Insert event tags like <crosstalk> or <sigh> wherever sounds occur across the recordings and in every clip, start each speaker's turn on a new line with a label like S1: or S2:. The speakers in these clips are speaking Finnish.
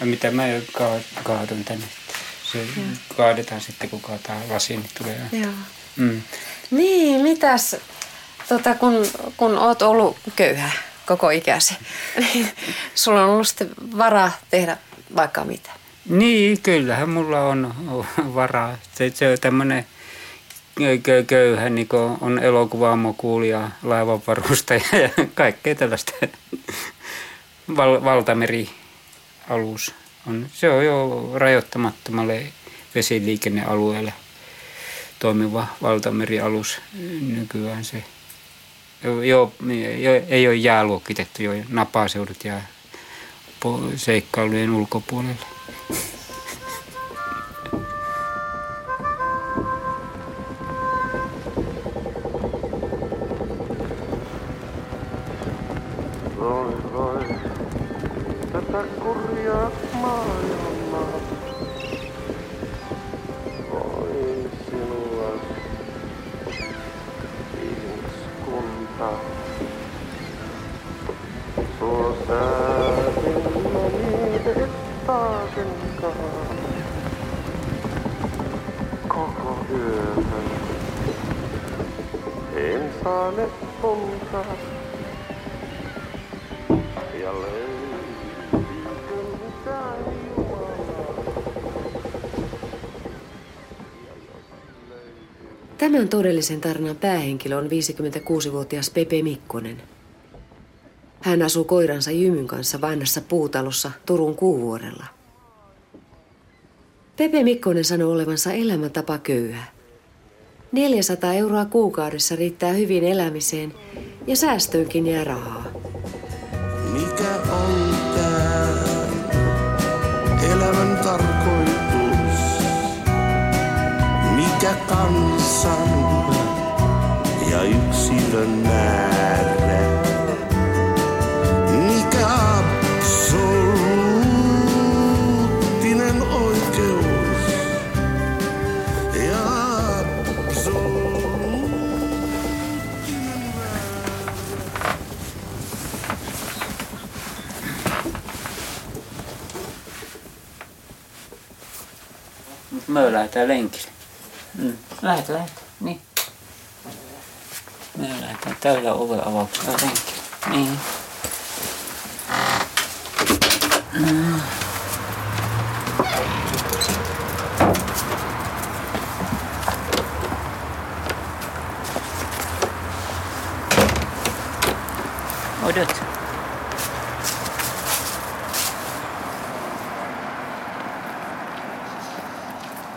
S1: Ja mitä mä ka- kaadun tänne. Se
S2: Joo.
S1: kaadetaan sitten, kun kaataa lasiin, niin tulee.
S2: Joo.
S1: Mm.
S2: Niin, mitäs, tota, kun, kun oot ollut köyhä koko ikäsi, niin sulla on ollut sitten varaa tehdä vaikka mitä.
S1: Niin, kyllähän mulla on <laughs> varaa. Se, se on tämmöinen kö- köyhä, niin on elokuvaamokuulija, laivanvarustaja <laughs> ja kaikkea tällaista. Val, valtamerialus on. Se on jo rajoittamattomalle vesiliikennealueelle toimiva valtamerialus nykyään se. Jo, jo, jo, ei ole jääluokitettu jo napaseudut ja seikkailujen ulkopuolelle.
S2: Tämän todellisen tarinan päähenkilö on 56-vuotias Pepe Mikkonen. Hän asuu koiransa Jymyn kanssa vanhassa puutalossa Turun Kuuvuorella. Pepe Mikkonen sanoo olevansa elämäntapa köyhä. 400 euroa kuukaudessa riittää hyvin elämiseen ja säästöönkin jää rahaa.
S3: Mikä Kansan ja yksilön määrä? Mikä absoluuttinen oikeus? Ja absoluuttinen väärä?
S1: Me lähdetään lenkille. Lähet, lähet. Niin. Me lähdetään tällä oven avauksella lenkille. Niin. Mm.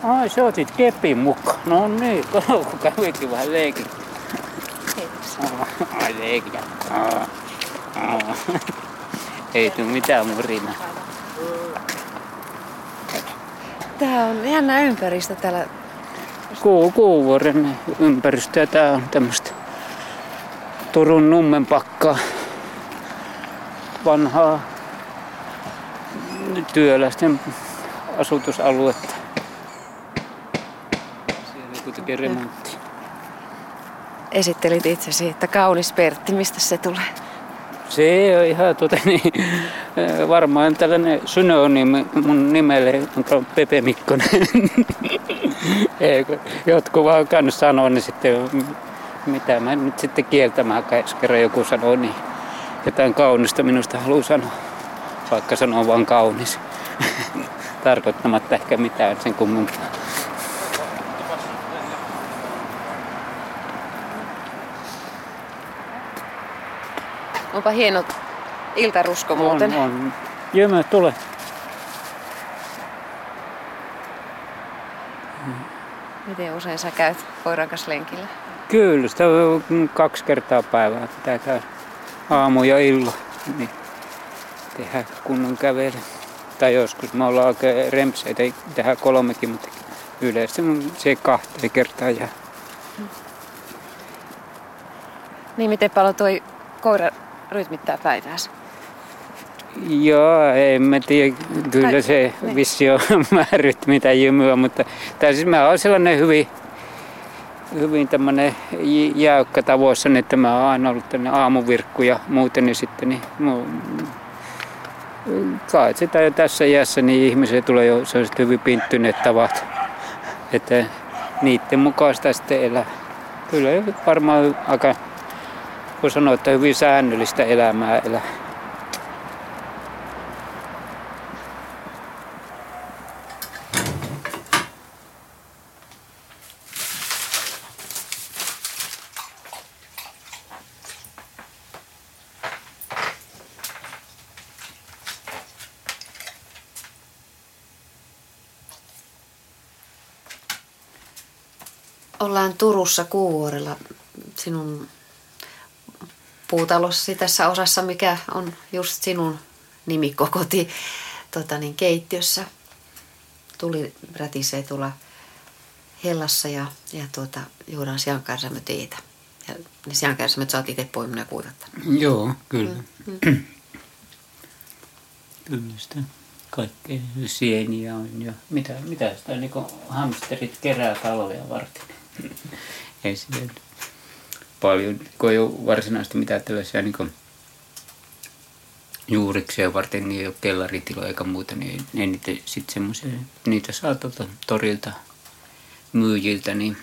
S1: Ai, sä otit kepin mukaan. No niin, <laughs> kun kävikin vähän leikin. Ai aa. Ei tuu mitään murinaa.
S2: Tää on jännä ympäristö täällä.
S1: Kuu, Kuuvuoren ympäristö ja tää on tämmöstä Turun nummen pakkaa. Vanhaa työläisten asutusaluetta. Tekee remonttia.
S2: Esittelit itsesi, että kaunis Pertti, mistä se tulee?
S1: Se on ihan tuota, niin, <laughs> varmaan tällainen synonyymi mun nimelle, on Pepe Mikkonen. <laughs> Jotkut vaan kannus sanoa, niin sitten mitä mä nyt sitten kieltämään, jos kerran joku sanoo, niin jotain kaunista minusta haluaa sanoa, vaikka sanoo vaan kaunis. <laughs> Tarkoittamatta ehkä mitään sen kummempaa.
S2: Onpa hieno iltarusko muuten.
S1: On, on. Jymä, tule.
S2: Miten usein sä käyt koiran kanssa lenkillä?
S1: Kyllä, sitä on kaksi kertaa päivää pitää käydä. Aamu ja illo. Niin tehdään kunnon kävely. Tai joskus me ollaan oikein rempseitä, tehdään kolmekin, mutta yleensä se kahteen kertaa jää.
S2: Niin miten paljon toi koira rytmittää päiväänsä?
S1: Joo, en mä tiedä. Kyllä
S2: Tai-
S1: se
S2: niin.
S1: vissi on <laughs> määryt mitä jymyä, mutta tai siis mä oon sellainen hyvin, hyvin tämmönen j- jäykkä tavoissa, että mä oon aina ollut tämmöinen aamuvirkku ja muuten, niin sitten niin, kai sitä jo tässä iässä niin ihmisille tulee jo sellaiset hyvin pinttyneet tavat, että niiden mukaan sitä sitten elää. Kyllä varmaan aika, voi sanoa, että hyvin säännöllistä elämää elää.
S2: Ollaan Turussa Kuuvuorella sinun puutalossasi tässä osassa, mikä on just sinun nimikokoti tota niin, keittiössä. Tuli rätisee tuolla hellassa ja, ja tuota, juodaan siankärsämöteitä. Ja ne siankärsämöt saat itse poimina ja kuivattaa.
S1: Joo, kyllä. Mm. <clears throat> kyllä sitä kaikkea sieniä on ja mitä, mitä sitä niin hamsterit kerää talvea varten. <laughs> Ei siellä paljon, kun ei ole varsinaisesti mitään tällaisia niin juuriksia varten, niin ei ole kellaritiloja eikä muuta, niin ei niitä sitten niitä saa tuolta torilta myyjiltä niin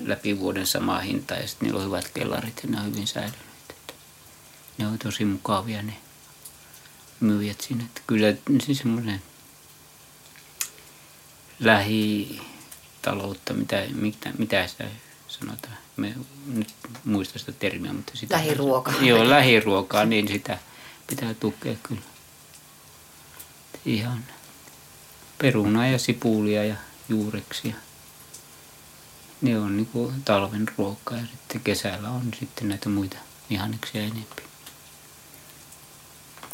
S1: läpi vuoden samaa hintaa ja sitten niillä on hyvät kellarit ja ne on hyvin säilyneet. Että ne on tosi mukavia ne myyjät sinne. Että kyllä siis semmoinen lähitaloutta, mitä, mitä, mitä sitä sanotaan. Me nyt muista sitä termiä, mutta sitä...
S2: Lähiruoka.
S1: Joo, lähiruokaa, niin sitä pitää tukea kyllä. Ihan perunaa ja sipulia ja juureksia. Ne on niin kuin talven ruokaa ja sitten kesällä on sitten näitä muita vihanneksia enempi.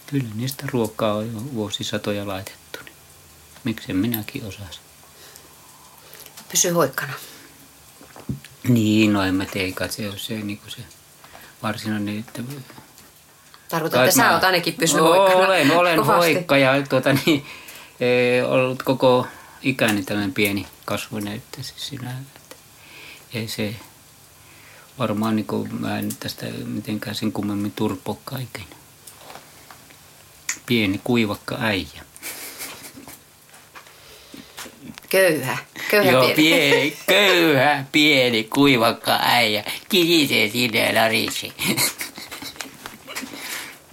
S1: Kyllä niistä ruokaa on jo vuosisatoja laitettu. Niin miksen minäkin osasin.
S2: Pysy hoikkana.
S1: Niin, no en mä tee, kai se on se, niin kuin se varsinainen, että
S2: Tarkoitan, että
S1: Kai
S2: sä
S1: mä-
S2: oot ainakin pysynyt hoikkana.
S1: Olen, olen
S2: kovasti.
S1: hoikka ja tuota, niin, <laughs> e, ollut koko ikäni tällainen pieni kasvunäyttö siis sinä. Että ei se varmaan, niin kuin, mä en tästä mitenkään sen kummemmin turpo kaiken. Pieni kuivakka äijä.
S2: Köyhä. Köyhä
S1: Joo,
S2: pieni.
S1: pieni, köyhä, pieni, kuivakka äijä. Kirisee sinne ja narisee.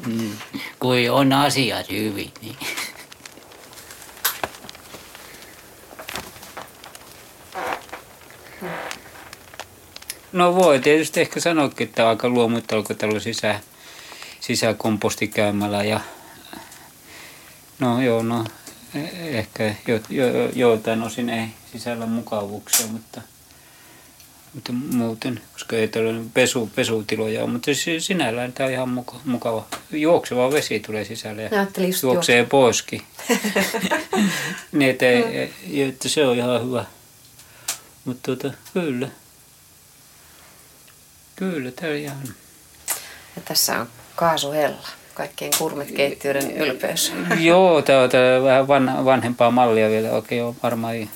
S1: Mm, Kui on asiat hyvin, niin. No voi tietysti ehkä sanoakin, että aika tällä sisä, sisäkompostikäymällä ja no joo, no ehkä jo, jo, joiltain osin ei sisällä mukavuuksia, mutta, mutta muuten, koska ei tällainen pesu, pesutiloja ole, mutta sinällään tämä on ihan muka, mukava. Juokseva vesi tulee sisälle ja juoksee poiskin. <laughs> <laughs> niin, että, että se on ihan hyvä. Mutta tuota, kyllä. Kyllä, tämä on ihan...
S2: Ja tässä on kaasuhella. Kaikkein kurmetkeittiöiden ylpeys. <laughs>
S1: Joo, tämä on tää vähän van, vanhempaa mallia vielä. Oikein on varmaan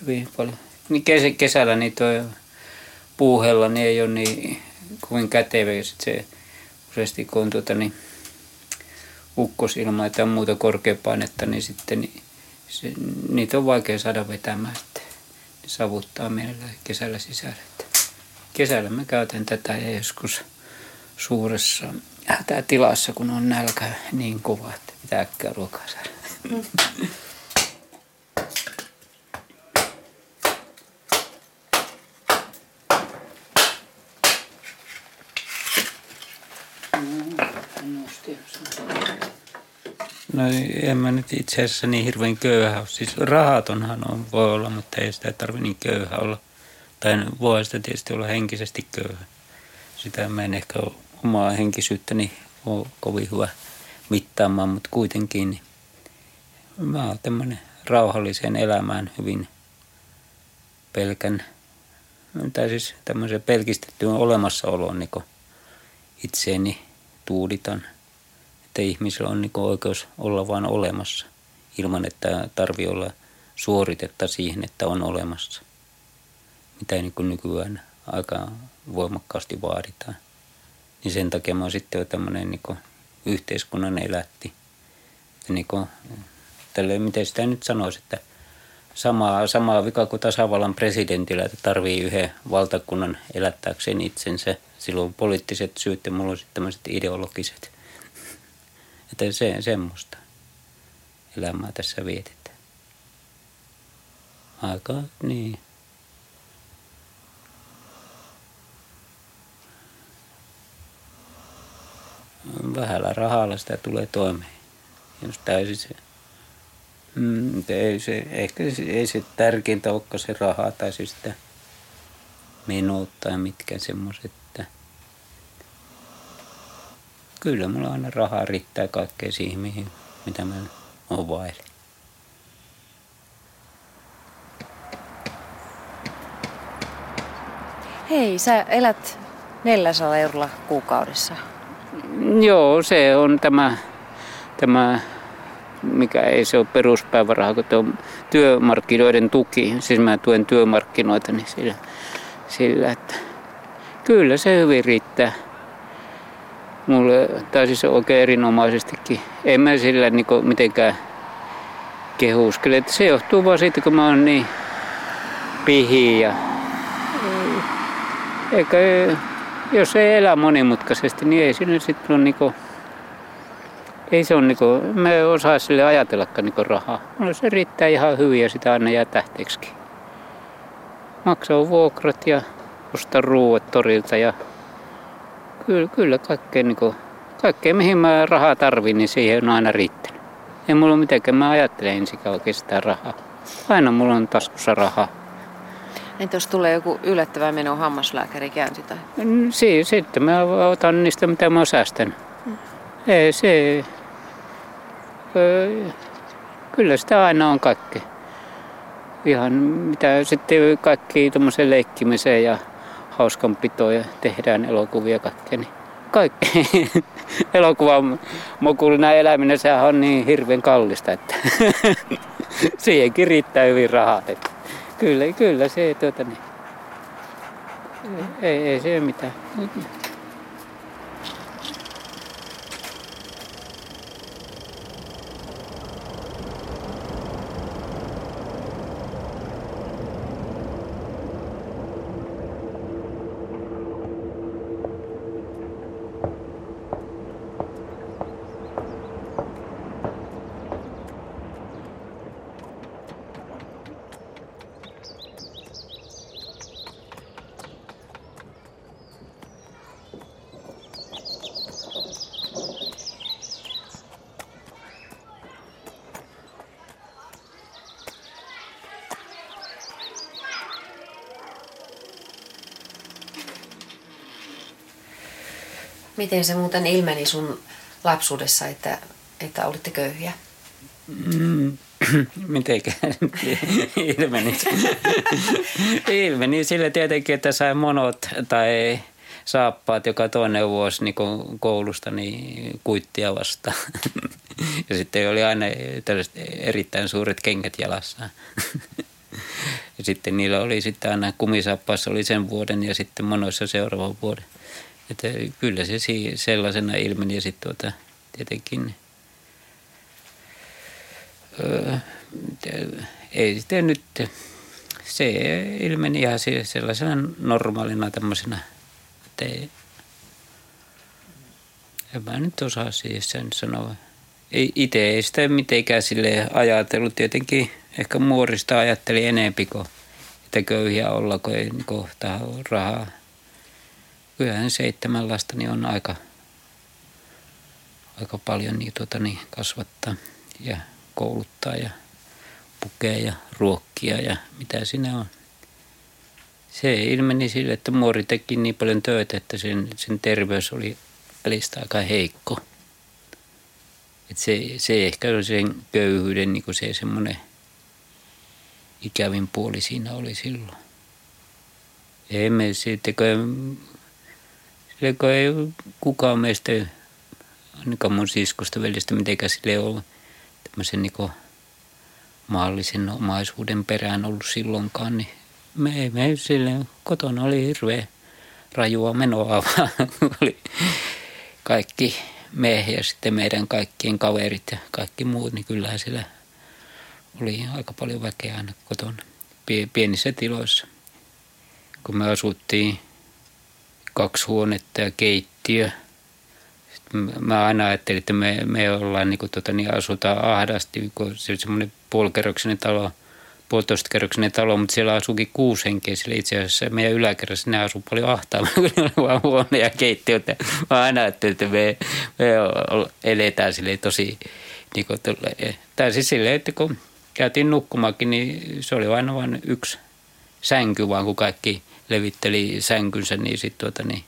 S1: hyvin paljon. Niin kes, kesällä niin tuo puuhella niin ei ole niin kovin kätevä. Ja sit se useasti kun on tuota, niin ukkosilma tai muuta korkeapainetta, niin sitten niin se, niitä on vaikea saada vetämään. Sitten. Ne savuttaa mielellään kesällä sisällä. Että Kesällä mä käytän tätä ja joskus suuressa hätätilassa, kun on nälkä niin kova, että pitää äkkiä ruokaa saada. No en mä nyt itse asiassa niin hirveän köyhä ole. Siis rahatonhan on, voi olla, mutta ei sitä tarvitse niin köyhä olla. Tai voi sitä tietysti olla henkisesti köyhä. Sitä mä en ehkä ole omaa henkisyyttäni ole kovin hyvä mittaamaan, mutta kuitenkin niin mä oon tämmöinen rauhalliseen elämään hyvin pelkän, tai siis tämmöisen pelkistettyyn olemassaoloon niin itseeni tuuditan. Että ihmisellä on niin oikeus olla vain olemassa ilman, että tarvii olla suoritetta siihen, että on olemassa. Mitä niin nykyään aika voimakkaasti vaaditaan. Niin sen takia mä oon sitten jo tämmöinen niin yhteiskunnan elätti niin kuin, tälleen, miten sitä nyt sanoisi, että samaa, samaa vika kuin tasavallan presidentillä, että tarvii yhden valtakunnan elättääkseen itsensä. Silloin poliittiset syyt ja mulla on sitten tämmöiset ideologiset. <laughs> Että se, semmoista elämää tässä vietetään. Aika niin. Vähällä rahalla sitä tulee toimeen. Jos täysin se Mm, ei se, ehkä se, ei se tärkeintä olekaan se raha tai siis sitä menot tai mitkä semmoiset. Kyllä mulla aina rahaa riittää kaikkeen siihen, mihin, mitä mä ovailen.
S2: Hei, sä elät 400 eurolla kuukaudessa.
S1: Joo, se on tämä, tämä mikä ei se ole peruspäiväraha, kun on työmarkkinoiden tuki. Siis mä tuen työmarkkinoita niin sillä, sillä että kyllä se hyvin riittää. Mulle, tai siis oikein erinomaisestikin. En mä sillä niin mitenkään kehuskele. Että se johtuu vaan siitä, kun mä oon niin pihi ja eikä, jos ei elä monimutkaisesti, niin ei siinä sitten ole niinku ei se on niinku, me osaa sille ajatellakaan niinku rahaa. Mulla se riittää ihan hyvin ja sitä aina jää tähteeksi. Maksaa vuokrat ja ostaa ruuat torilta ja kyllä, kyllä kaikkea, niinku, kaikkea mihin mä rahaa tarvin, niin siihen on aina riittänyt. Ei mulla ole mitenkään, mä ajattelen ensinkään oikeastaan rahaa. Aina mulla on taskussa rahaa.
S2: Entä jos tulee joku yllättävä meno hammaslääkäri käynti tai?
S1: Si- sitten mä otan niistä, mitä mä oon säästänyt. Ei, se, kyllä sitä aina on kaikki. Ihan mitä sitten kaikki tuommoisen leikkimiseen ja hauskanpitoon ja tehdään elokuvia kaikkea. Niin kaikki. <laughs> Elokuvan mokulina eläminen sehän on niin hirveän kallista, että <laughs> siihenkin riittää hyvin rahaa. Että kyllä, kyllä se tuota niin. Ei, ei se mitään.
S2: Miten se muuten ilmeni sun lapsuudessa, että, että olitte köyhiä?
S1: Mm, <clears throat> mitenkään <laughs> ilmeni. <laughs> ilmeni sillä tietenkin, että sai monot tai saappaat joka toinen vuosi niin koulusta niin kuittia vastaan. <laughs> ja sitten oli aina tällaiset erittäin suuret kengät jalassa. ja sitten niillä oli sitten aina kumisaappaassa oli sen vuoden ja sitten monoissa seuraavan vuoden. Että kyllä se sellaisena ilmeni ja sitten tuota, tietenkin öö, ei sitten nyt, se ilmeni ihan sellaisena normaalina tämmöisenä, että ei, en mä nyt osaa siis sen sanoa. Itse ei sitä mitenkään sille ajatellut. Tietenkin ehkä muorista ajatteli enempi kuin, että köyhiä olla, kun ei kohtaa rahaa kyllähän seitsemän lasta niin on aika, aika paljon niin, tuota, niin kasvattaa ja kouluttaa ja pukea ja ruokkia ja mitä siinä on. Se ilmeni sille, että muori teki niin paljon töitä, että sen, sen terveys oli välistä aika heikko. Et se, se ehkä oli sen köyhyyden niin se semmoinen ikävin puoli siinä oli silloin. Emme sitten, kun Sille ei kukaan meistä, ainakaan mun siskosta veljestä, mitenkään sille ole tämmöisen niin maallisen omaisuuden perään ollut silloinkaan, niin me, me sille kotona oli hirveä rajua menoa, <laughs> oli kaikki me ja sitten meidän kaikkien kaverit ja kaikki muut, niin kyllähän siellä oli aika paljon väkeä aina kotona, pie- pienissä tiloissa. Kun me asuttiin kaksi huonetta ja keittiö, sitten mä aina ajattelin, että me, me ollaan niin kuin, tota, niin asutaan ahdasti, kun se on semmoinen puolikerroksinen talo, puolitoista kerroksinen talo, mutta siellä asuukin kuusi henkeä. Siellä itse asiassa meidän yläkerrassa ne asuu paljon ahtaammin, <laughs> kun ne on vaan huone ja keittiö. Mä aina ajattelin, että me, me eletään silleen tosi, niin kuin, tuolle- tai siis silleen, että kun käytiin nukkumaankin, niin se oli aina vain yksi sänky, vaan kun kaikki levitteli sänkynsä, niin sitten tuota, niin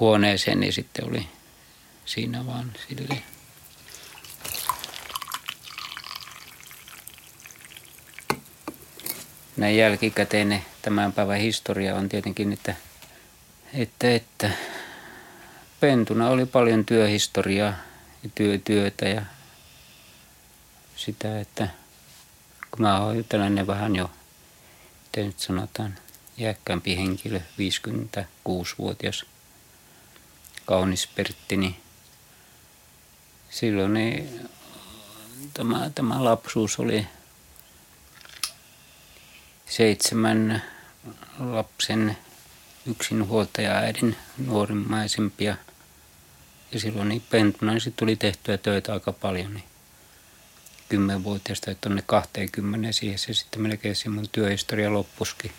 S1: huoneeseen, niin sitten oli siinä vaan silleen. näin jälkikäteinen tämän päivän historia on tietenkin, että, että, että pentuna oli paljon työhistoriaa ja työ, työtä ja sitä, että kun mä oon tällainen vähän jo, miten nyt sanotaan, iäkkäämpi henkilö, 56-vuotias kaunis Pertti, niin silloin niin tämä, tämä lapsuus oli seitsemän lapsen yksinhuoltaja äidin nuorimmaisempia. Ja silloin niin pentuna niin tuli tehtyä töitä aika paljon. Niin kymmenvuotiaasta tuonne 20 siihen se sitten melkein se mun työhistoria loppuskin.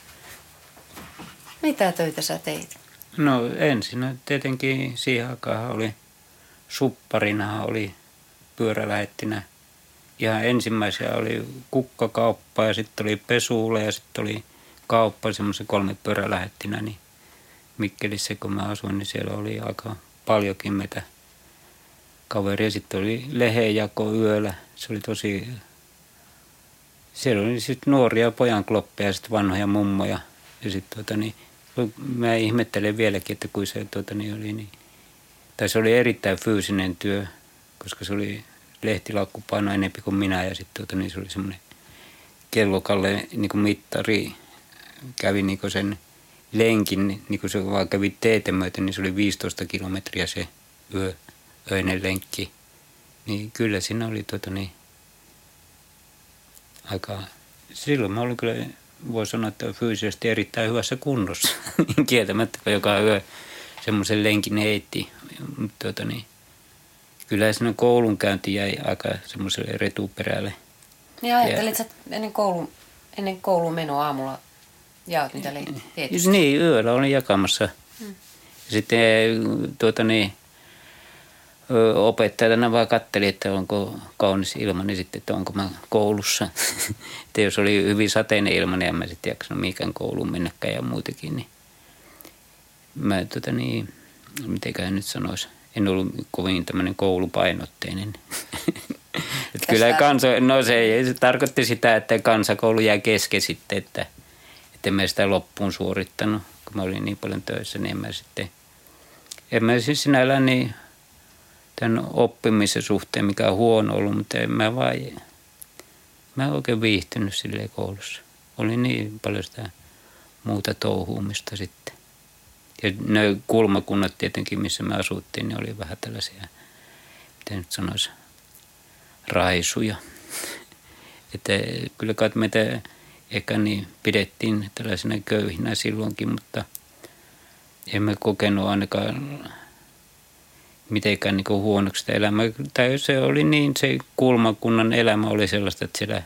S2: Mitä töitä sä teit?
S1: No ensin tietenkin siihen aikaan oli supparina oli pyörälähettinä. Ihan ensimmäisiä oli kukkakauppa ja sitten oli pesuule ja sitten oli kauppa semmoisen kolme pyörälähettinä. Niin Mikkelissä kun mä asuin, niin siellä oli aika paljonkin meitä kaveria. Sitten oli lehenjako yöllä. Se oli tosi... Siellä oli sitten nuoria pojankloppeja ja sitten vanhoja mummoja. Ja sitten tuota niin, mä ihmettelen vieläkin, että kun se tuota niin oli niin... Tai se oli erittäin fyysinen työ, koska se oli lehtilakku paino enempi kuin minä ja sitten tuota niin se oli semmoinen kellokalle niin kuin mittari kävi niin kuin sen lenkin, niin kuin se vaan kävi teitä myöten, niin se oli 15 kilometriä se yö, öinen lenkki. Niin kyllä siinä oli tuota niin, aika, silloin mä olin kyllä, voi sanoa, että fyysisesti erittäin hyvässä kunnossa. <laughs> Kieltämättä, kun joka yö semmoisen lenkin heitti. Tuota niin, kyllä siinä koulunkäynti jäi aika semmoiselle retuperälle.
S2: Niin ajattelit, että ennen, koulun, ennen koulun menoa aamulla jaot niitä leikkiä? Tietysti.
S1: Niin, yöllä olin jakamassa. Hmm. Sitten tuota niin, opettajana vaan katteli, että onko kaunis ilma, niin sitten, että onko mä koulussa. <laughs> että jos oli hyvin sateinen ilma, niin en mä sitten jaksanut mikään kouluun mennäkään ja muutenkin. Niin mä tota niin, mitenköhän nyt sanoisi, en ollut kovin tämmöinen koulupainotteinen. <laughs> että kyllä kansa, no se, se tarkoitti sitä, että kansakoulu jäi kesken sitten, että että en mä sitä loppuun suorittanut, kun mä olin niin paljon töissä, niin en mä sitten, en mä siis sinällään niin tämän oppimisen suhteen mikä on huono ollut, mutta en mä vaan, mä en oikein viihtynyt silleen koulussa. Oli niin paljon sitä muuta touhuumista sitten. Ja ne kulmakunnat tietenkin, missä me asuttiin, niin oli vähän tällaisia, miten nyt sanoisi, raisuja. <laughs> Että kyllä kai meitä ehkä niin pidettiin tällaisena köyhinä silloinkin, mutta emme kokenut ainakaan mitenkään niin huonoksi sitä elämää. Tai se oli niin, se kulmakunnan elämä oli sellaista, että siellä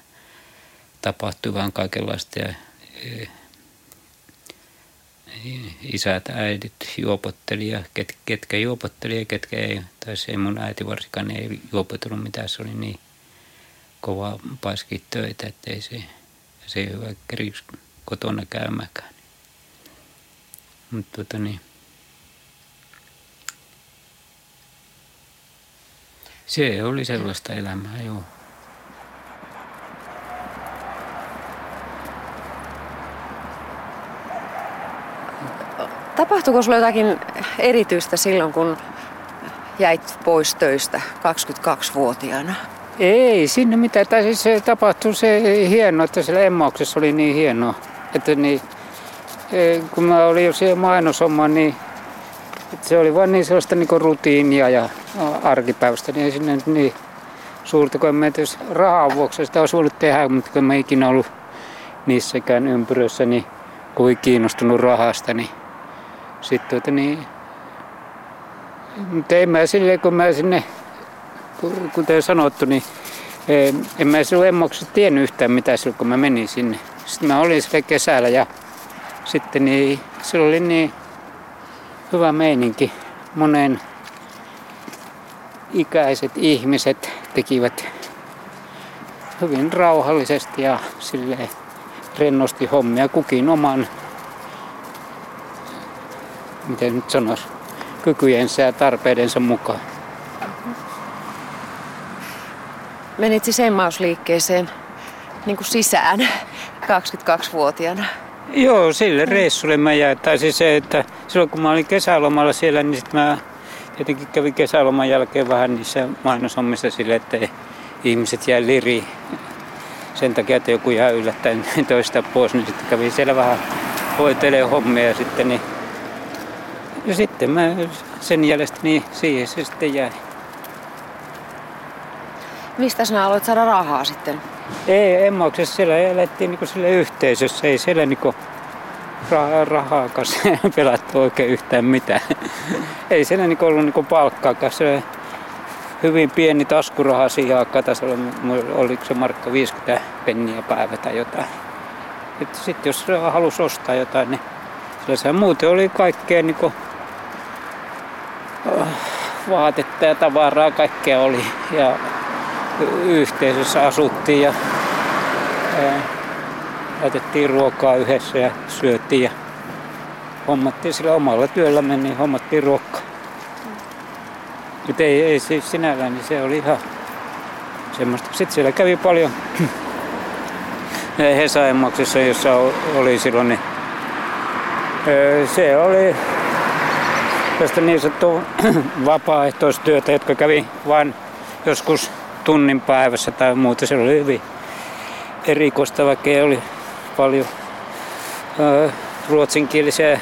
S1: tapahtui vaan kaikenlaista ja eh, isät, äidit juopotteli ja ket, ketkä juopotteli ja ketkä ei. Tai se mun äiti varsinkaan niin ei juopotellut mitään, se oli niin kova paiski töitä, että ei se, se ei hyvä kotona käymäänkään. Mutta tota niin, se oli sellaista elämää, joo.
S2: Tapahtuiko sulla jotakin erityistä silloin, kun jäit pois töistä 22-vuotiaana?
S1: Ei sinne mitään. Tai siis se tapahtui se hieno, että siellä emmauksessa oli niin hienoa. Että niin, eh, kun mä olin jo siellä mainoshomma, niin että se oli vain niin sellaista niin rutiinia ja arkipäivästä, niin ei sinne niin suurta, kun mä jos rahaa vuoksi sitä olisi voinut tehdä, mutta kun mä ikinä ollut niissäkään ympyröissä niin kovin kiinnostunut rahasta, niin sitten tuota niin, mutta en mä silleen, kun mä sinne, kuten sanottu, niin en, mä silloin emmoksessa tiennyt yhtään mitä silloin, kun mä menin sinne. Sitten mä olin siellä kesällä ja sitten niin, silloin oli niin hyvä meininki. Monen ikäiset ihmiset tekivät hyvin rauhallisesti ja silleen rennosti hommia kukin oman, miten nyt sanoisi, kykyjensä ja tarpeidensa mukaan.
S2: Menit siis emmausliikkeeseen niin kuin sisään 22-vuotiaana.
S1: Joo, sille reissulle mä jäin. Tai siis se, että silloin kun mä olin kesälomalla siellä, niin sitten mä tietenkin kävin kesäloman jälkeen vähän niissä mainoshommissa sille, että ihmiset jää liri sen takia, että joku jää yllättäen <laughs> toista pois, niin sitten kävin siellä vähän hoitelee hommia ja sitten niin ja sitten mä sen jäljestä niin siihen se sitten jäi.
S2: Mistä sinä aloit saada rahaa sitten?
S1: Ei, emmauksessa siellä elettiin niinku sille yhteisössä, ei siellä niinku rahaa, rahaa kanssa <laughs> pelattu oikein yhtään mitään. <laughs> ei siellä niinku ollut niinku palkkaakaan, se hyvin pieni taskuraha siihen aikaan, oliko se markka 50 penniä päivä tai jotain. Sitten jos halusi ostaa jotain, niin se muuten oli kaikkea niinku, vaatetta ja tavaraa, kaikkea oli. Ja yhteisössä asuttiin ja laitettiin ruokaa yhdessä ja syötiin ja hommattiin sillä omalla työllä meni, hommattiin ruokaa. Mutta ei, ei siis sinällään, niin se oli ihan semmoista. Sitten siellä kävi paljon <clears throat> Hesaemmaksessa, jossa oli silloin, niin se oli tästä niin sanottua <clears throat> vapaaehtoistyötä, jotka kävi vain joskus tunnin päivässä tai muuta. Se oli hyvin erikoista, vaikka oli paljon ö, ruotsinkielisiä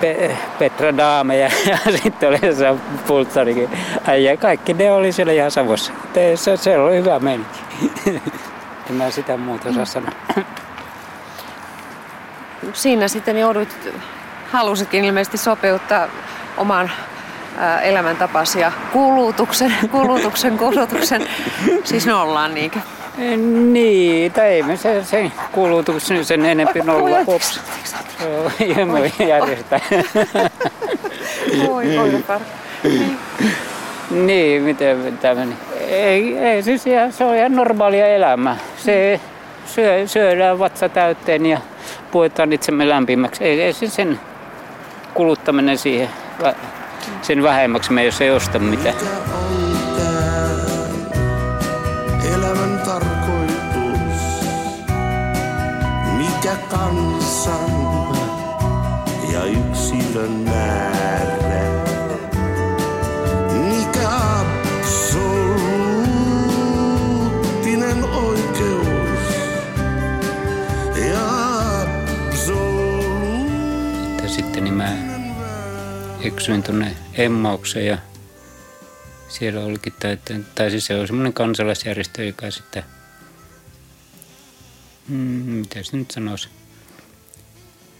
S1: Pe- Petra Daameja <laughs> ja sitten oli se pultsarikin äijä. Kaikki ne oli siellä ihan Savossa. Se, se oli hyvä meininki. <laughs> en mä sitä muuta osaa sanoa.
S2: Siinä sitten joudut, halusitkin ilmeisesti sopeuttaa oman elämäntapasi ja kulutuksen, <laughs> kulutuksen, kulutuksen, siis nollaan niinkö?
S1: Niin, tai ei me se, se kulutuksen sen enempi nolla. Ups. Joo, voi järjestää. <laughs>
S2: Voi, voi, niin.
S1: niin, miten tämä meni? Ei, ei siis ihan, se on ihan normaalia elämää. Se syö, syödään vatsa täyteen ja puetaan itsemme lämpimäksi. Ei, ei siis sen kuluttaminen siihen sen vähemmäksi me jos ei osta mitään.
S3: Elämän tarkoitus? Mikä kansan ja yksilön määrä?
S1: Eksyin tuonne Emmaukseen ja siellä olikin, tai, tai siis se on semmoinen kansalaisjärjestö, joka sitten, mm, miten se nyt sanoisi,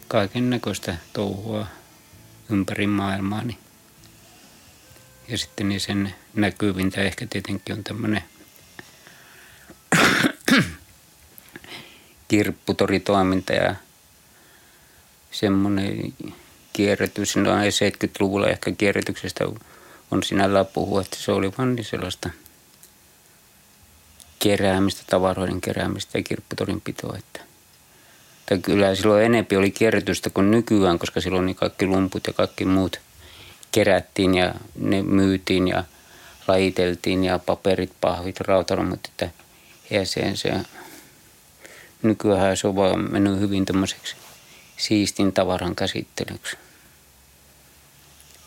S1: kaiken näköistä touhua ympäri maailmaa. Niin. Ja sitten niin sen näkyvintä ehkä tietenkin on tämmöinen <coughs> kirpputoritoiminta ja semmoinen kierrätys. No 70-luvulla ehkä kierrätyksestä on sinällään puhua, että se oli vain niin sellaista keräämistä, tavaroiden keräämistä ja kirpputorin pitoa. Että. Tai kyllä silloin enempi oli kierrätystä kuin nykyään, koska silloin niin kaikki lumput ja kaikki muut kerättiin ja ne myytiin ja lajiteltiin ja paperit, pahvit, rautaromut, että ja se, nykyään se on vaan mennyt hyvin tämmöiseksi siistin tavaran käsittelyksi.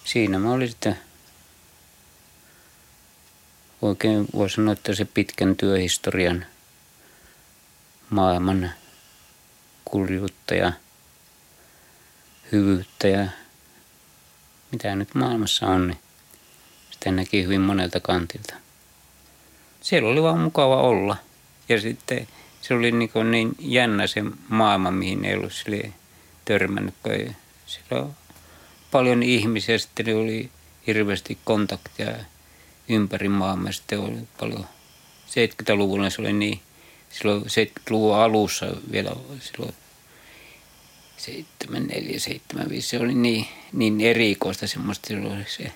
S1: Siinä mä olin sitten oikein voi sanoa, että se pitkän työhistorian maailman kuljuutta ja hyvyyttä ja mitä nyt maailmassa on, niin Sitä näki hyvin monelta kantilta. Siellä oli vaan mukava olla. Ja sitten se oli niin, niin jännä se maailma, mihin ei ollut sille törmännyt. ei- Siellä on paljon ihmisiä, sitten oli hirveästi kontaktia ympäri maailmaa. Sitten oli paljon 70-luvulla se oli niin, silloin 70-luvun alussa vielä silloin 74, 75, se oli niin, niin erikoista semmoista, silloin se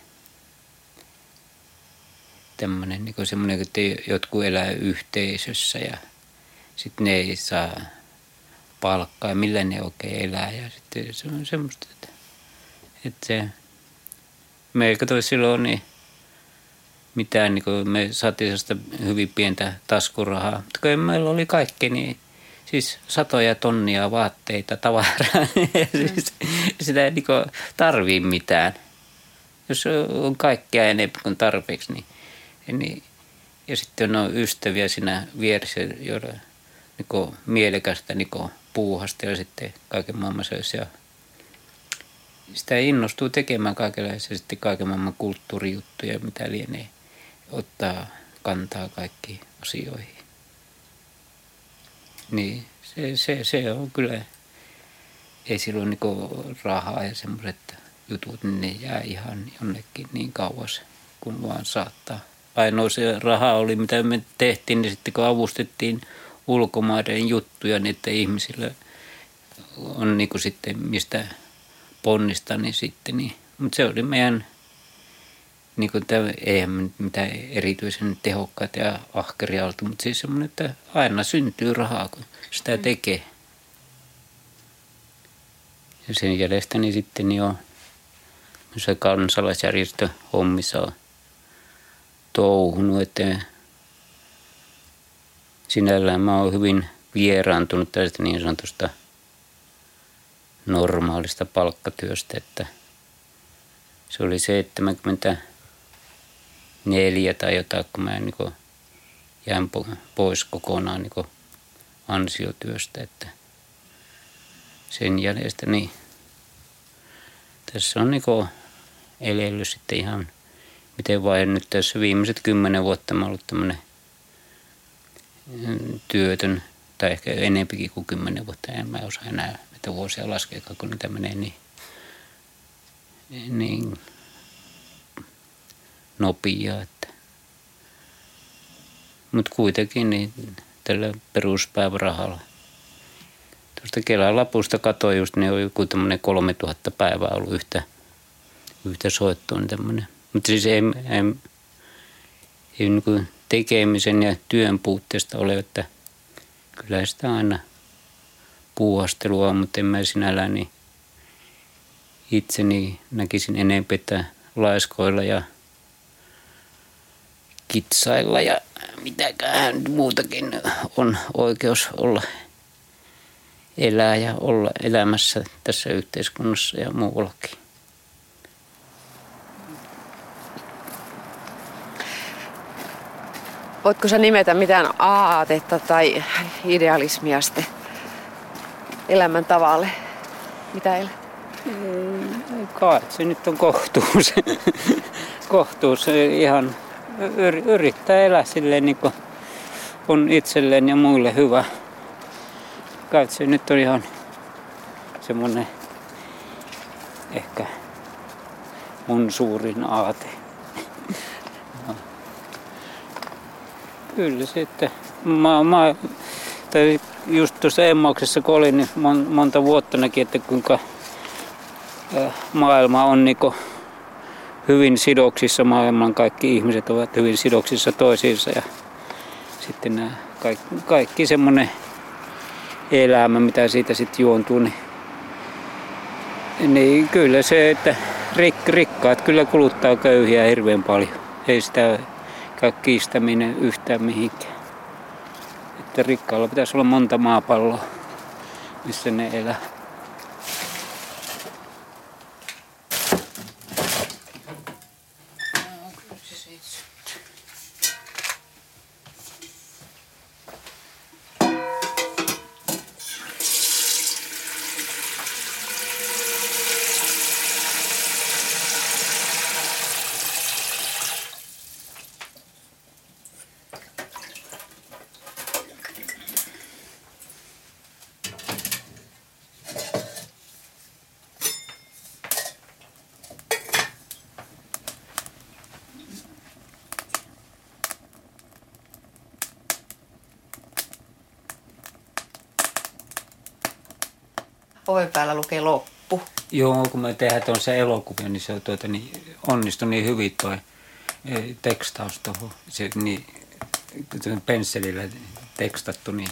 S1: tämmöinen niin semmoinen, että jotkut elää yhteisössä ja sitten ne ei saa palkkaa ja millä ne oikein elää. Ja sitten se on semmoista, että, että se, me ei kato silloin niin mitään, niin kuin me saatiin sellaista hyvin pientä taskurahaa, mutta kun meillä oli kaikki, niin siis satoja tonnia vaatteita, tavaraa, <laughs> siis sitä ei niin tarvii mitään. Jos on kaikkea enemmän kuin tarpeeksi, niin, niin ja sitten on ystäviä siinä vieressä, joilla niin mielekästä niin puuhasta ja sitten kaiken maailman sellaisia sitä innostuu tekemään kaikenlaisia sitten kaiken maailman kulttuurijuttuja, mitä lienee ottaa kantaa kaikkiin asioihin. Niin, se, se, se on kyllä, ei silloin niin rahaa ja semmoiset jutut, niin ne jää ihan jonnekin niin kauas kuin vaan saattaa. Ainoa se raha oli, mitä me tehtiin, niin sitten kun avustettiin ulkomaiden juttuja, että ihmisillä on niin kuin sitten mistä ponnistaa, niin sitten niin. Mutta se oli meidän, niin kuin tämä, eihän me mitään erityisen tehokkaita ja ahkeria oltu, mutta siis semmoinen, että aina syntyy rahaa, kun sitä tekee. Ja sen jäljestä niin sitten jo se kansalaisjärjestö hommissa on touhunut, että sinällään mä oon hyvin vieraantunut tästä niin sanotusta normaalista palkkatyöstä, että se oli 74 tai jotain, kun mä niin jään pois kokonaan niin ansiotyöstä, että sen jäljestä niin tässä on niin elellyt sitten ihan miten vain. Nyt tässä viimeiset kymmenen vuotta mä ollut tämmöinen työtön, tai ehkä enempikin kuin kymmenen vuotta, en mä osaa enää näitä vuosia laskea, kun niitä menee niin, niin nopea, että mutta kuitenkin niin tällä peruspäivärahalla. Tuosta Kelan lapusta katsoin just, niin on joku tämmöinen 3000 päivää ollut yhtä, yhtä soittoa, niin tämmöinen. Mutta siis ei, ei, ei niin kuin tekemisen ja työn puutteesta ole, että kyllä sitä aina puuhastelua mutta en mä sinällään niin itseni näkisin enemmän, että laiskoilla ja kitsailla ja mitäkään muutakin on oikeus olla elää ja olla elämässä tässä yhteiskunnassa ja muuallakin.
S2: Voitko sä nimetä mitään aatetta tai idealismia sitten elämäntavalle? Mitä elät?
S1: Kai se nyt on kohtuus. <laughs> kohtuus ihan yr- yrittää elää silleen niin kuin on itselleen ja muille hyvä. Kai se nyt on ihan semmoinen ehkä mun suurin aate. Kyllä sitten. Mä, mä, tai just tuossa Emmauksessa kun olin, niin mon, monta vuotta näki, että kuinka maailma on niin hyvin sidoksissa. Maailman kaikki ihmiset ovat hyvin sidoksissa toisiinsa ja sitten nämä kaikki, kaikki semmoinen elämä, mitä siitä sitten juontuu, niin, niin kyllä se, että rik, rikkaat kyllä kuluttaa köyhiä hirveän paljon. Ei sitä käy kiistäminen yhtään mihinkään. Että rikkaalla pitäisi olla monta maapalloa, missä ne elää. Joo, kun me tehdään se elokuvia, niin se on tuota, niin onnistui niin hyvin toi eh, tekstaus tuohon. Se niin, pensselillä tekstattu, niin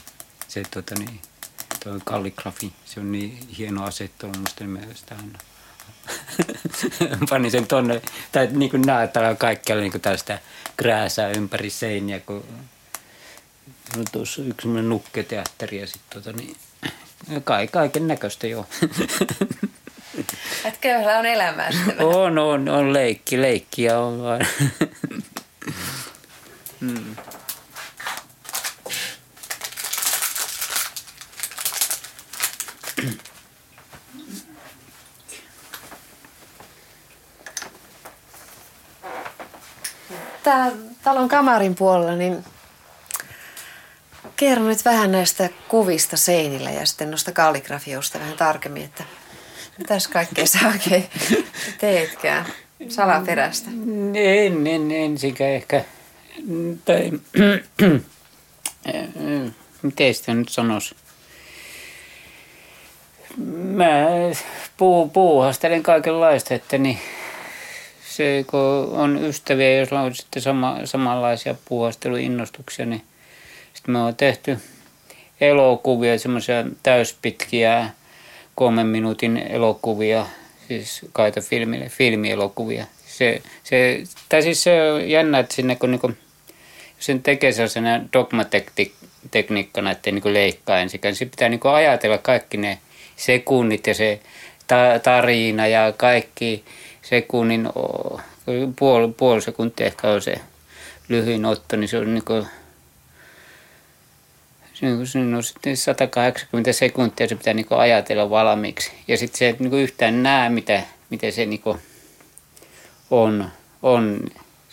S1: se tuota, niin, tuo kalligrafi, se on niin hieno asettelu musta mielestä aina. <laughs> Panin sen tonne, tai niin kuin näyttää kaikkialla niin tällaista krääsää ympäri seiniä, kun on tuossa yksi nukketeatteri ja sitten tota, niin, kai, kaiken näköistä joo. <laughs>
S2: Et köyhällä on elämää
S1: on, on, on leikki, leikkiä on vaan. mm.
S2: Tää talon kamarin puolella, niin kerro nyt vähän näistä kuvista seinillä ja sitten noista kalligrafioista vähän tarkemmin, että mitäs kaikkea sä oikein teetkään salaperäistä.
S1: En, en, ensikä ehkä. Tai, <clears throat> miten sitä nyt sanoisi? Mä puu, puuhastelen kaikenlaista, että niin se, kun on ystäviä, jos on sitten sama, samanlaisia puuhasteluinnostuksia, niin sitten me on tehty elokuvia, semmoisia täyspitkiä kolmen minuutin elokuvia, siis kaita filmille, filmielokuvia. Se, se, tai siis se on jännä, että sinne kun niinku, sen tekee sellaisena dogmatekniikkana, että niinku leikkaa ensikään, niin se pitää niinku ajatella kaikki ne sekunnit ja se ta- tarina ja kaikki sekunnin, puoli, puoli sekuntia ehkä on se lyhyin otto, niin se on niinku, Siinä on sitten 180 sekuntia, se pitää niinku ajatella valmiiksi. Ja sitten se et niinku yhtään näe, mitä, miten se niinku on. on.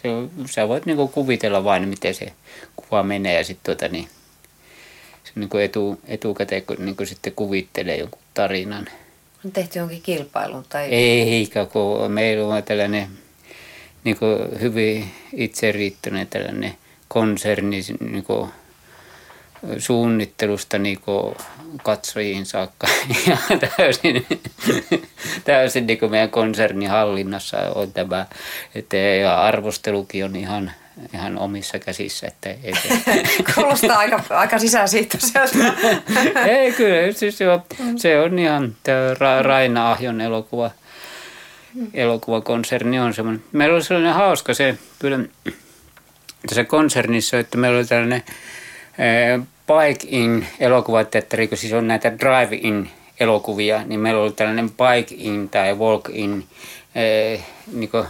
S1: Se, sä voit niinku kuvitella vain, miten se kuva menee ja sitten tuota, niin, se niinku etu, etukäteen kun niinku sitten kuvittelee jonkun tarinan.
S2: On tehty jonkin kilpailun tai...
S1: Eikä, kun meillä on tällainen niin hyvin itseriittyinen tällainen konserni niin suunnittelusta niin katsojiin saakka. <laughs> Ja täysin, täysin niin meidän konsernin hallinnassa on tämä, että ja arvostelukin on ihan, ihan omissa käsissä. Että ei se, <laughs>
S2: Kuulostaa aika, aika sisäsiittoiselta. <laughs>
S1: ei kyllä, siis se on, se on ihan tämä Ra- Raina Ahjon elokuva, elokuvakonserni on semmoinen. Meillä oli sellainen hauska se kyllä tässä konsernissa, että meillä oli tällainen Bike-in elokuvateatteri, kun siis on näitä drive-in elokuvia, niin meillä oli tällainen bike-in tai walk-in, eh, niin kuin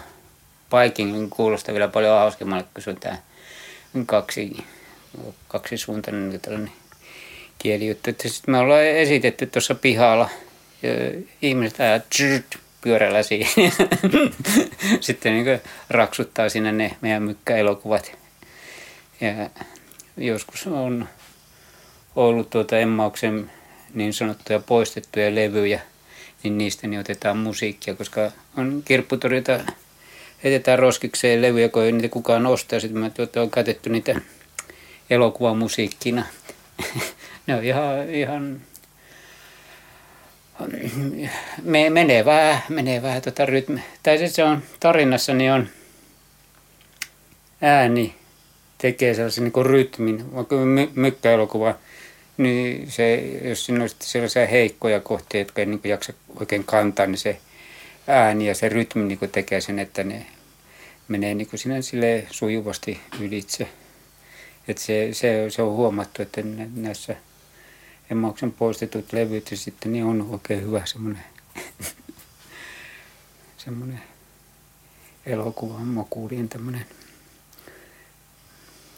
S1: biking kuulostaa vielä paljon hauskemmalle, kun se on tämä kaksi, kaksisuuntainen niin tällainen kielijuttu. Sitten me ollaan esitetty tuossa pihalla ja ihmiset ajaa tsyrt, pyörällä siihen. <laughs> sitten niin raksuttaa sinne ne meidän mykkäelokuvat. Ja joskus on ollut tuota Emmauksen niin sanottuja poistettuja levyjä, niin niistä niin otetaan musiikkia, koska on kirpputorilta heitetään roskikseen levyjä, kun ei niitä kukaan ostaa. Sitten mä tuota, on käytetty niitä elokuvamusiikkina. <laughs> ne on ihan, ihan me, menee vähän tota rytmi. Tai se on tarinassa, niin on ääni tekee sellaisen niin rytmin, vaikka my, mykkäelokuva, niin se, jos siinä on sellaisia heikkoja kohtia, jotka ei niin jaksa oikein kantaa, niin se ääni ja se rytmi niin tekee sen, että ne menee niin sinne sille sujuvasti ylitse. Et se, se, se, on huomattu, että näissä Emmauksen poistetut levyt ja sitten niin on oikein hyvä semmoinen, <laughs> semmoinen elokuvan makuulien tämmöinen.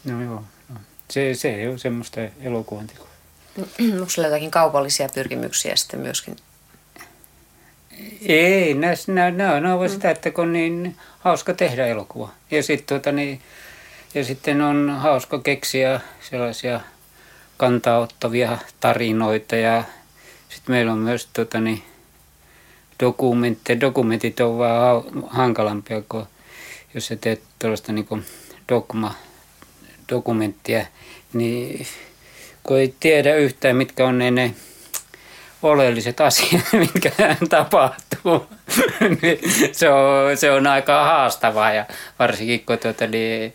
S1: No joo, no. Se, se on semmoista elokuvan tekoa.
S2: Onko sulla jotakin kaupallisia pyrkimyksiä sitten myöskin?
S1: Ei, ne, ne, ne, ne on sitä, että kun niin hauska tehdä elokuva. Ja, sit, tuota, niin, ja sitten on hauska keksiä sellaisia kantaottavia tarinoita ja sitten meillä on myös tuota, niin, dokumentteja. Dokumentit on vähän hankalampia, kuin jos sä teet tuollaista niin dogma, dokumenttia, niin kun ei tiedä yhtään, mitkä on ne, ne oleelliset asiat, <laughs> mitkä tapahtuu, <laughs> niin se, on, se on aika haastavaa ja varsinkin kun tuota, niin,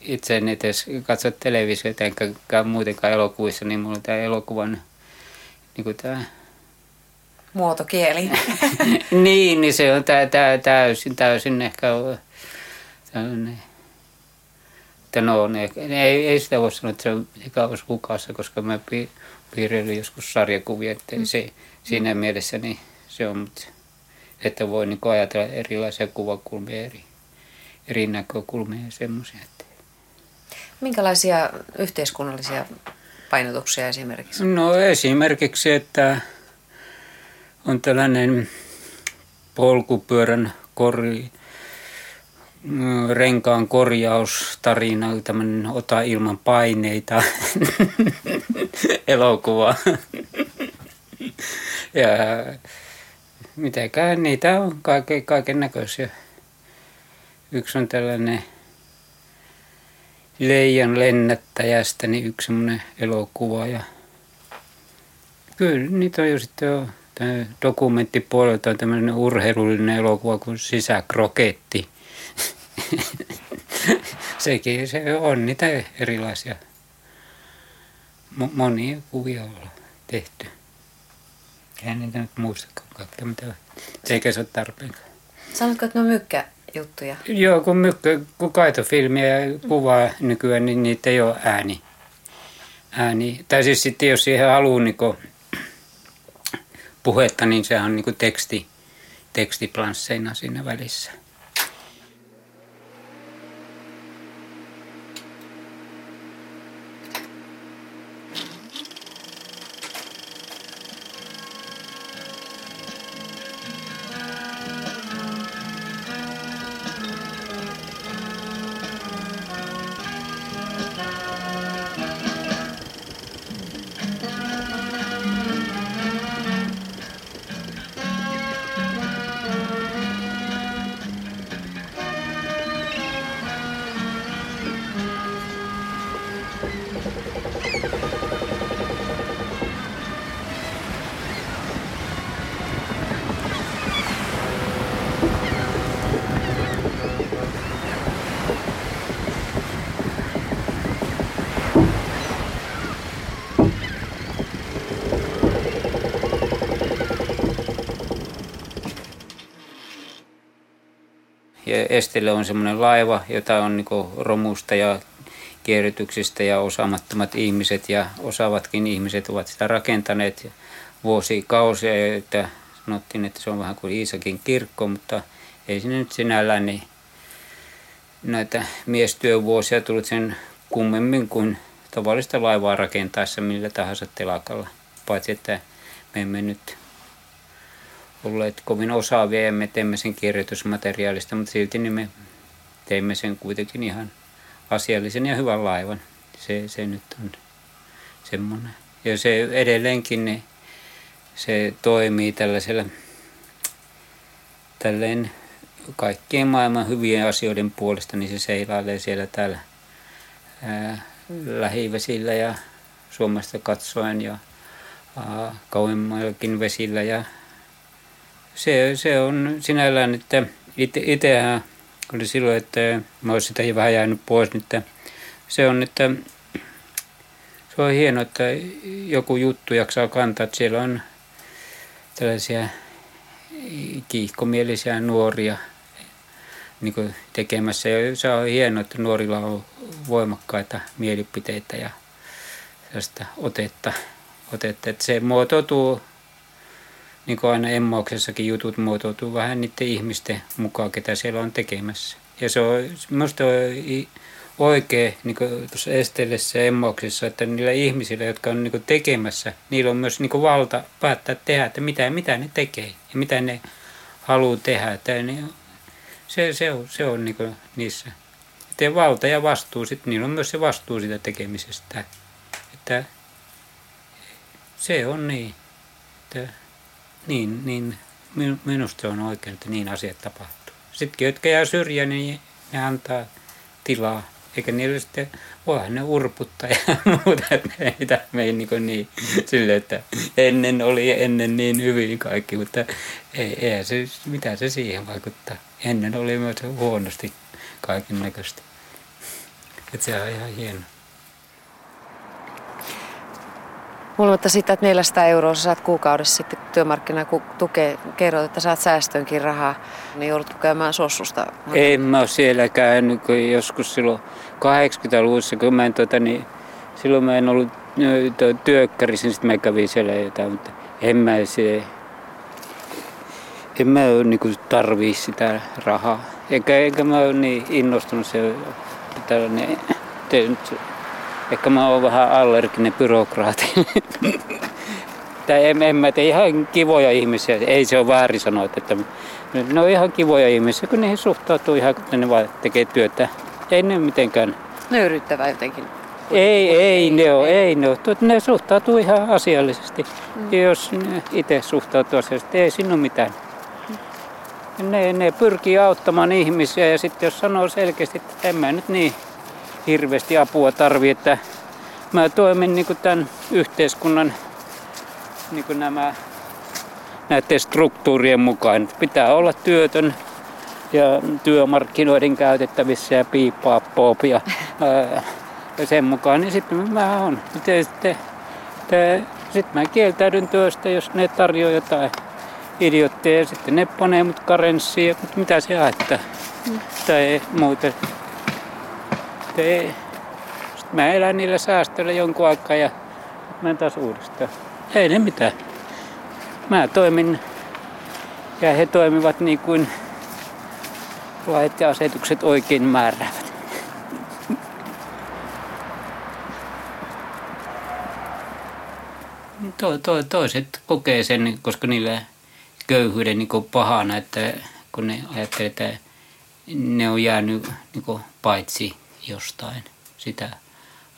S1: itse en edes katso televisiota enkä muutenkaan elokuvissa, niin mulla on tämä elokuvan niin kuin tämä
S2: Muotokieli. <laughs>
S1: niin, niin se on tä, tä, täysin, täysin ehkä tällainen, että no, ne, ei, ei sitä voi sanoa, että se on kauas hukassa, koska mä pi, piirrelin joskus sarjakuvia, että mm. se, siinä mielessä niin se on, mutta että voi niin ajatella erilaisia kuvakulmia, eri, eri näkökulmia ja semmoisia. Että.
S2: Minkälaisia yhteiskunnallisia painotuksia esimerkiksi?
S1: No esimerkiksi, että on tällainen polkupyörän kori, renkaan korjaustarina, tämmöinen ota ilman paineita <laughs> elokuva. <laughs> ja mitenkään niitä on kaiken, kaiken näköisiä. Yksi on tällainen leijan lennättäjästä, niin yksi semmoinen elokuva. Ja kyllä niitä on jo sitten jo dokumenttipuolelta on tämmöinen urheilullinen elokuva kuin Sisäkroketti. <laughs> Sekin se on niitä erilaisia. Monia kuvia on tehty. Eihän niitä nyt muistakaan kaikkea, mitä eikä se ole tarpeen.
S2: Sanotko, että ne on mykkäjuttuja?
S1: Joo, kun mykkä, kun kaitofilmiä ja kuvaa nykyään, niin niitä ei ole ääni. ääni. Tai siis sitten jos siihen haluaa niin puhetta, niin se on niin teksti, tekstiplansseina siinä välissä. Estelle on semmoinen laiva, jota on niin romusta ja kierrytyksistä ja osaamattomat ihmiset ja osaavatkin ihmiset ovat sitä rakentaneet vuosikausia, että sanottiin, että se on vähän kuin Iisakin kirkko, mutta ei sinne nyt sinällään niin näitä miestyövuosia tullut sen kummemmin kuin tavallista laivaa rakentaessa millä tahansa telakalla. Paitsi että me emme nyt olleet kovin osaavia ja me teemme sen kirjoitusmateriaalista, mutta silti niin me teimme sen kuitenkin ihan asiallisen ja hyvän laivan. Se, se nyt on semmoinen. Ja se edelleenkin ne, se toimii tällaisella tälleen kaikkien maailman hyvien asioiden puolesta, niin se seilailee siellä täällä ää, lähivesillä ja Suomesta katsoen ja kauemmallakin vesillä ja se, se on sinällään, että itsehän oli silloin, että mä olisin sitä vähän jäänyt pois, että se on, että se on hienoa, että joku juttu jaksaa kantaa, että siellä on tällaisia kiihkomielisiä nuoria niin tekemässä. Ja se on hienoa, että nuorilla on voimakkaita mielipiteitä ja sellaista otetta. otetta. Että se muotoutuu niin kuin aina emmauksessakin jutut muotoutuu vähän niiden ihmisten mukaan, ketä siellä on tekemässä. Ja se on, minusta oikein niin tuossa esteellessä ja emmauksessa, että niillä ihmisillä, jotka on niin tekemässä, niillä on myös niin valta päättää tehdä, että mitä, mitä ne tekee ja mitä ne haluaa tehdä. Että ne, se, se on, se on niin niissä. Että valta ja vastuu, sit, niillä on myös se vastuu sitä tekemisestä. Että se on niin. Että niin, niin minusta on oikein, että niin asiat tapahtuu. Sitten jotka jää syrjään, niin ne antaa tilaa eikä niillä sitten, voihan ne urputtaa ja <laughs> muuta, että ei mene niin, niin silleen, että ennen oli ennen niin hyvin kaikki, mutta ei, ei se, mitä se siihen vaikuttaa. Ennen oli myös huonosti kaiken näköistä. Että se on ihan hieno.
S2: Huolimatta siitä, että 400 euroa sä saat kuukaudessa sitten työmarkkina tukea, kerrot, että saat säästöönkin rahaa, niin joudut käymään sossusta.
S1: En mä ole siellä käynyt, kun joskus silloin 80-luvussa, kun mä en, tuota, niin, silloin mä en ollut työkkärissä, niin sitten mä kävin siellä jotain, mutta en mä se, en mä niin tarvii sitä rahaa. Eikä, eikä mä ole niin innostunut se tällainen, te, Ehkä mä oon vähän allerginen byrokraati. tai en, en mä tee ihan kivoja ihmisiä. Ei se ole väärin sanoa, että ne on ihan kivoja ihmisiä, kun niihin suhtautuu ihan, kun ne vaan tekee työtä. Ei ne mitenkään.
S2: Nöyryttävää jotenkin.
S1: Ei, ei ne ole, ei ne ole. Ne suhtautuu ihan asiallisesti. Mm. Jos ne itse suhtautuu asiallisesti, ei siinä ole mitään. Ne, ne pyrkii auttamaan ihmisiä ja sitten jos sanoo selkeästi, että en mä nyt niin hirveästi apua tarvi, että mä toimin niin kuin tämän yhteiskunnan niin kuin nämä näiden struktuurien mukaan. Pitää olla työtön ja työmarkkinoiden käytettävissä ja piippaa poopia ja sen mukaan, niin sitten mä oon. Sitten, sitten mä kieltäydyn työstä, jos ne tarjoaa jotain idiotteja ja sitten ne panee mut karenssiin, mutta mitä se haittaa. Mm. Tai muuta sitten, sitten mä elän niillä säästöillä jonkun aikaa ja menen taas uudestaan. Ei ne mitään. Mä toimin ja he toimivat niin kuin lait ja asetukset oikein määräävät. To, to, toiset kokee sen, koska niillä köyhyyden niin pahana, että kun ne ajattelee, että ne on jäänyt niin paitsi jostain sitä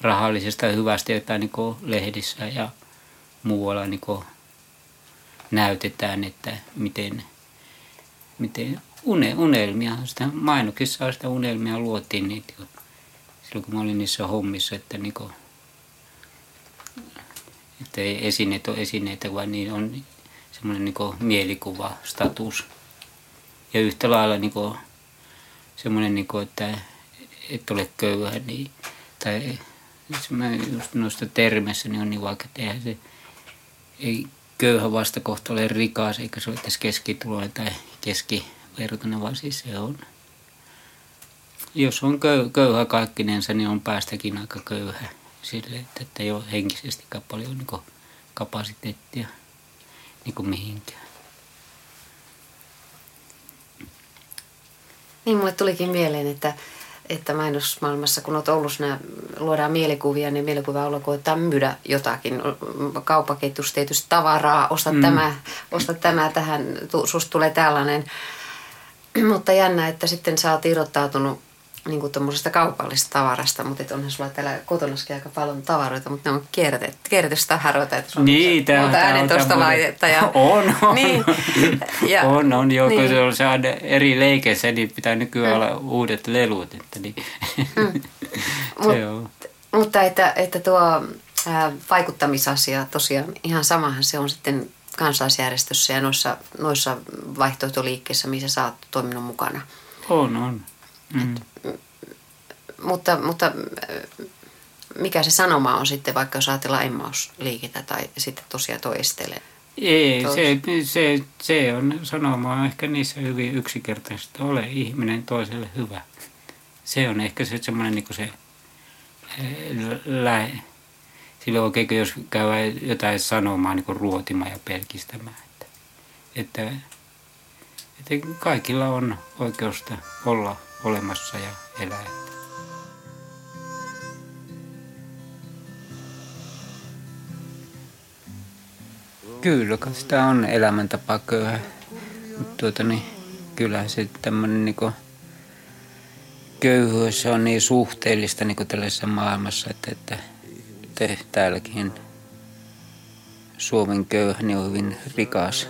S1: rahallisesta hyvästä, jota niin lehdissä ja muualla niin näytetään, että miten, miten une, unelmia, sitä mainokissa sitä unelmia luotiin niitä silloin kun mä olin niissä hommissa, että, niin kuin, että ei esineet ole esineitä, vaan niin on semmoinen niin mielikuva, status. Ja yhtä lailla niin kuin, semmoinen, niin kuin, että et ole köyhä, niin, tai just noista termeissä niin on niin vaikka, että eihän se ei köyhä vastakohta ole rikas, eikä se ole edes keskituloinen tai keskivertainen, vaan siis se on. Jos on köy, köyhä kaikkinensa, niin on päästäkin aika köyhä sille, että, että ei ole henkisesti paljon niin kapasiteettia niin kuin mihinkään.
S2: Niin, mulle tulikin mieleen, että että mainosmaailmassa, kun olet Oulussa, luodaan mielikuvia, niin mielikuva on koettaa myydä jotakin. Kauppaketjussa tietysti tavaraa, osta, mm. tämä, osta tämä tähän, susta tulee tällainen. <clears throat> Mutta jännä, että sitten sä oot irrottautunut niin kuin kaupallisesta tavarasta, mutta onhan sulla täällä kotonaskin aika paljon tavaroita, mutta ne on kierrätystaharoita, että sulla
S1: niin,
S2: on monta äänentoistolaitetta. Ja, <laughs>
S1: on, on. Niin, <laughs> ja, on, on, joo, niin. kun se on se eri leikeissä, niin pitää nykyään mm. olla uudet lelut. Että niin. Mm. <laughs>
S2: se on. Mutta että, että tuo ää, vaikuttamisasia tosiaan ihan samahan se on sitten kansalaisjärjestössä ja noissa, noissa vaihtoehtoliikkeissä, missä sä oot toiminut mukana.
S1: On, on. Mm. Et,
S2: mutta, mutta mikä se sanoma on sitten, vaikka jos ajatellaan emmausliikettä tai sitten tosiaan tuo estele?
S1: Ei, se, se, se on sanoma on ehkä niissä hyvin yksinkertaisesti. Ole ihminen toiselle hyvä. Se on ehkä se semmoinen niin se lä, silloin oikein, jos käy jotain sanomaan niin ruotimaan ja pelkistämään. Että, että, että kaikilla on oikeusta olla olemassa ja elää. Kyllä, sitä on elämäntapa köyhä. Tuota, niin, se tämmöinen niin köyhyys on niin suhteellista niin tällaisessa maailmassa, että, että te täälläkin Suomen köyhä niin on hyvin rikas,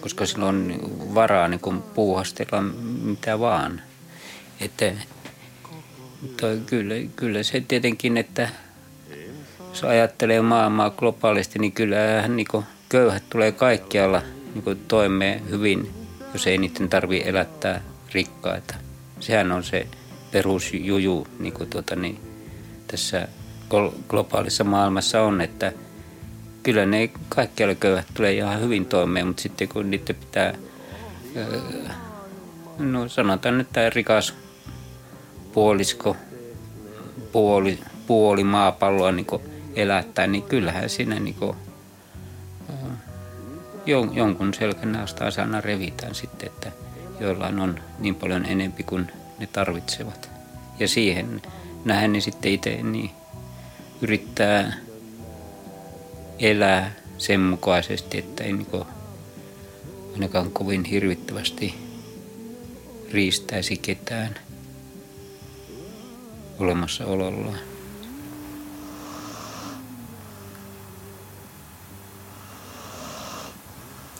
S1: koska sillä on varaa niin puuhastella mitä vaan. Että Mutta kyllä, kyllä se tietenkin, että jos ajattelee maailmaa globaalisti, niin kyllähän niin köyhät tulee kaikkialla niin toimeen hyvin, jos ei niiden tarvi elättää rikkaita. Sehän on se perusjuju niin kuin tuota, niin tässä globaalissa maailmassa on, että kyllä ne kaikkialla köyhät tulee ihan hyvin toimeen, mutta sitten kun niiden pitää, no sanotaan, että rikas puolisko, puoli, puoli maapalloa niin elättää, niin kyllähän siinä niin kuin, jonkun selkänäistä aina revitään sitten, että joillain on niin paljon enempi kuin ne tarvitsevat. Ja siihen nähen niin sitten itse niin yrittää elää sen mukaisesti, että ei niin ainakaan kovin hirvittävästi riistäisi ketään olemassaolollaan.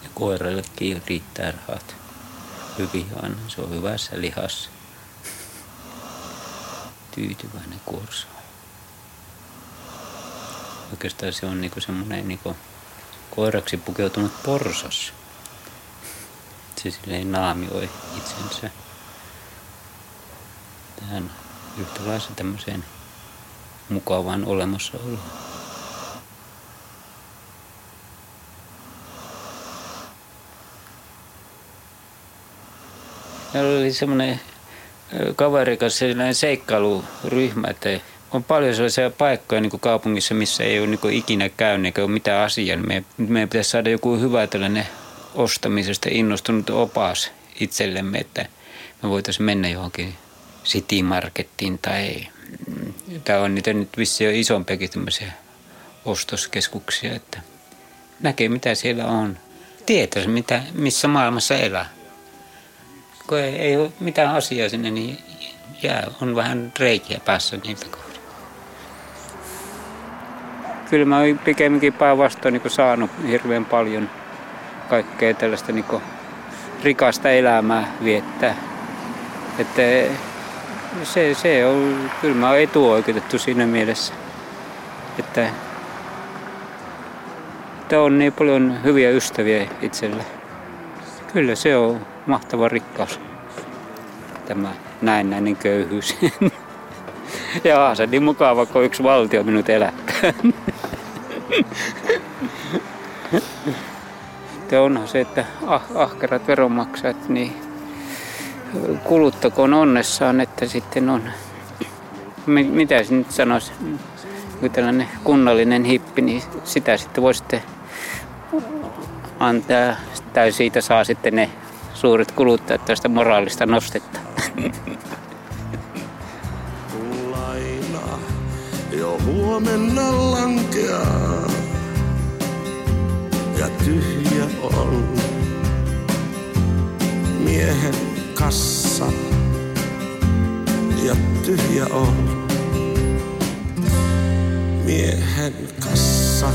S1: Ja koirallekin riittää rahat hyvin aina. Se on hyvässä lihassa. Tyytyväinen kuorsa. Oikeastaan se on niinku semmoinen niinku koiraksi pukeutunut porsas. Se silleen naamioi itsensä tähän yhtälaisen tämmöiseen mukavaan olemassaoloon. Meillä oli semmoinen kaveri sellainen seikkailuryhmä, että on paljon sellaisia paikkoja niin kaupungissa, missä ei ole niin ikinä käynyt eikä ole mitään asiaa. Niin meidän, meidän pitäisi saada joku hyvä tällainen ostamisesta innostunut opas itsellemme, että me voitaisiin mennä johonkin City Markettiin tai mm, tämä on niitä nyt vissi jo isompiakin tämmöisiä ostoskeskuksia, että näkee mitä siellä on. Tietäisi mitä, missä maailmassa elää. Kun ei, ei ole mitään asiaa sinne, niin jää, on vähän reikiä päässä niiltä kohdalla. Kyllä mä oon pikemminkin päinvastoin niin saanut hirveän paljon kaikkea tällaista niin rikasta elämää viettää. Että se, se on, kyllä mä oon etuoikeutettu siinä mielessä, että, että on niin paljon hyviä ystäviä itselle. Kyllä se on mahtava rikkaus, tämä näennäinen köyhyys. <laughs> ja se niin mukava, kun yksi valtio minut elättää. <laughs> Sitten onhan se, että ah, ahkerat veronmaksajat, niin kuluttakoon onnessaan, että sitten on, mitä se nyt sanoisi, kun tällainen kunnallinen hippi, niin sitä sitten voi sitten antaa, tai siitä saa sitten ne suuret kuluttajat tästä moraalista nostetta.
S3: Laina jo huomenna lankeaa. Ja tyhjä on miehen kassa. Ja tyhjä on miehen kassa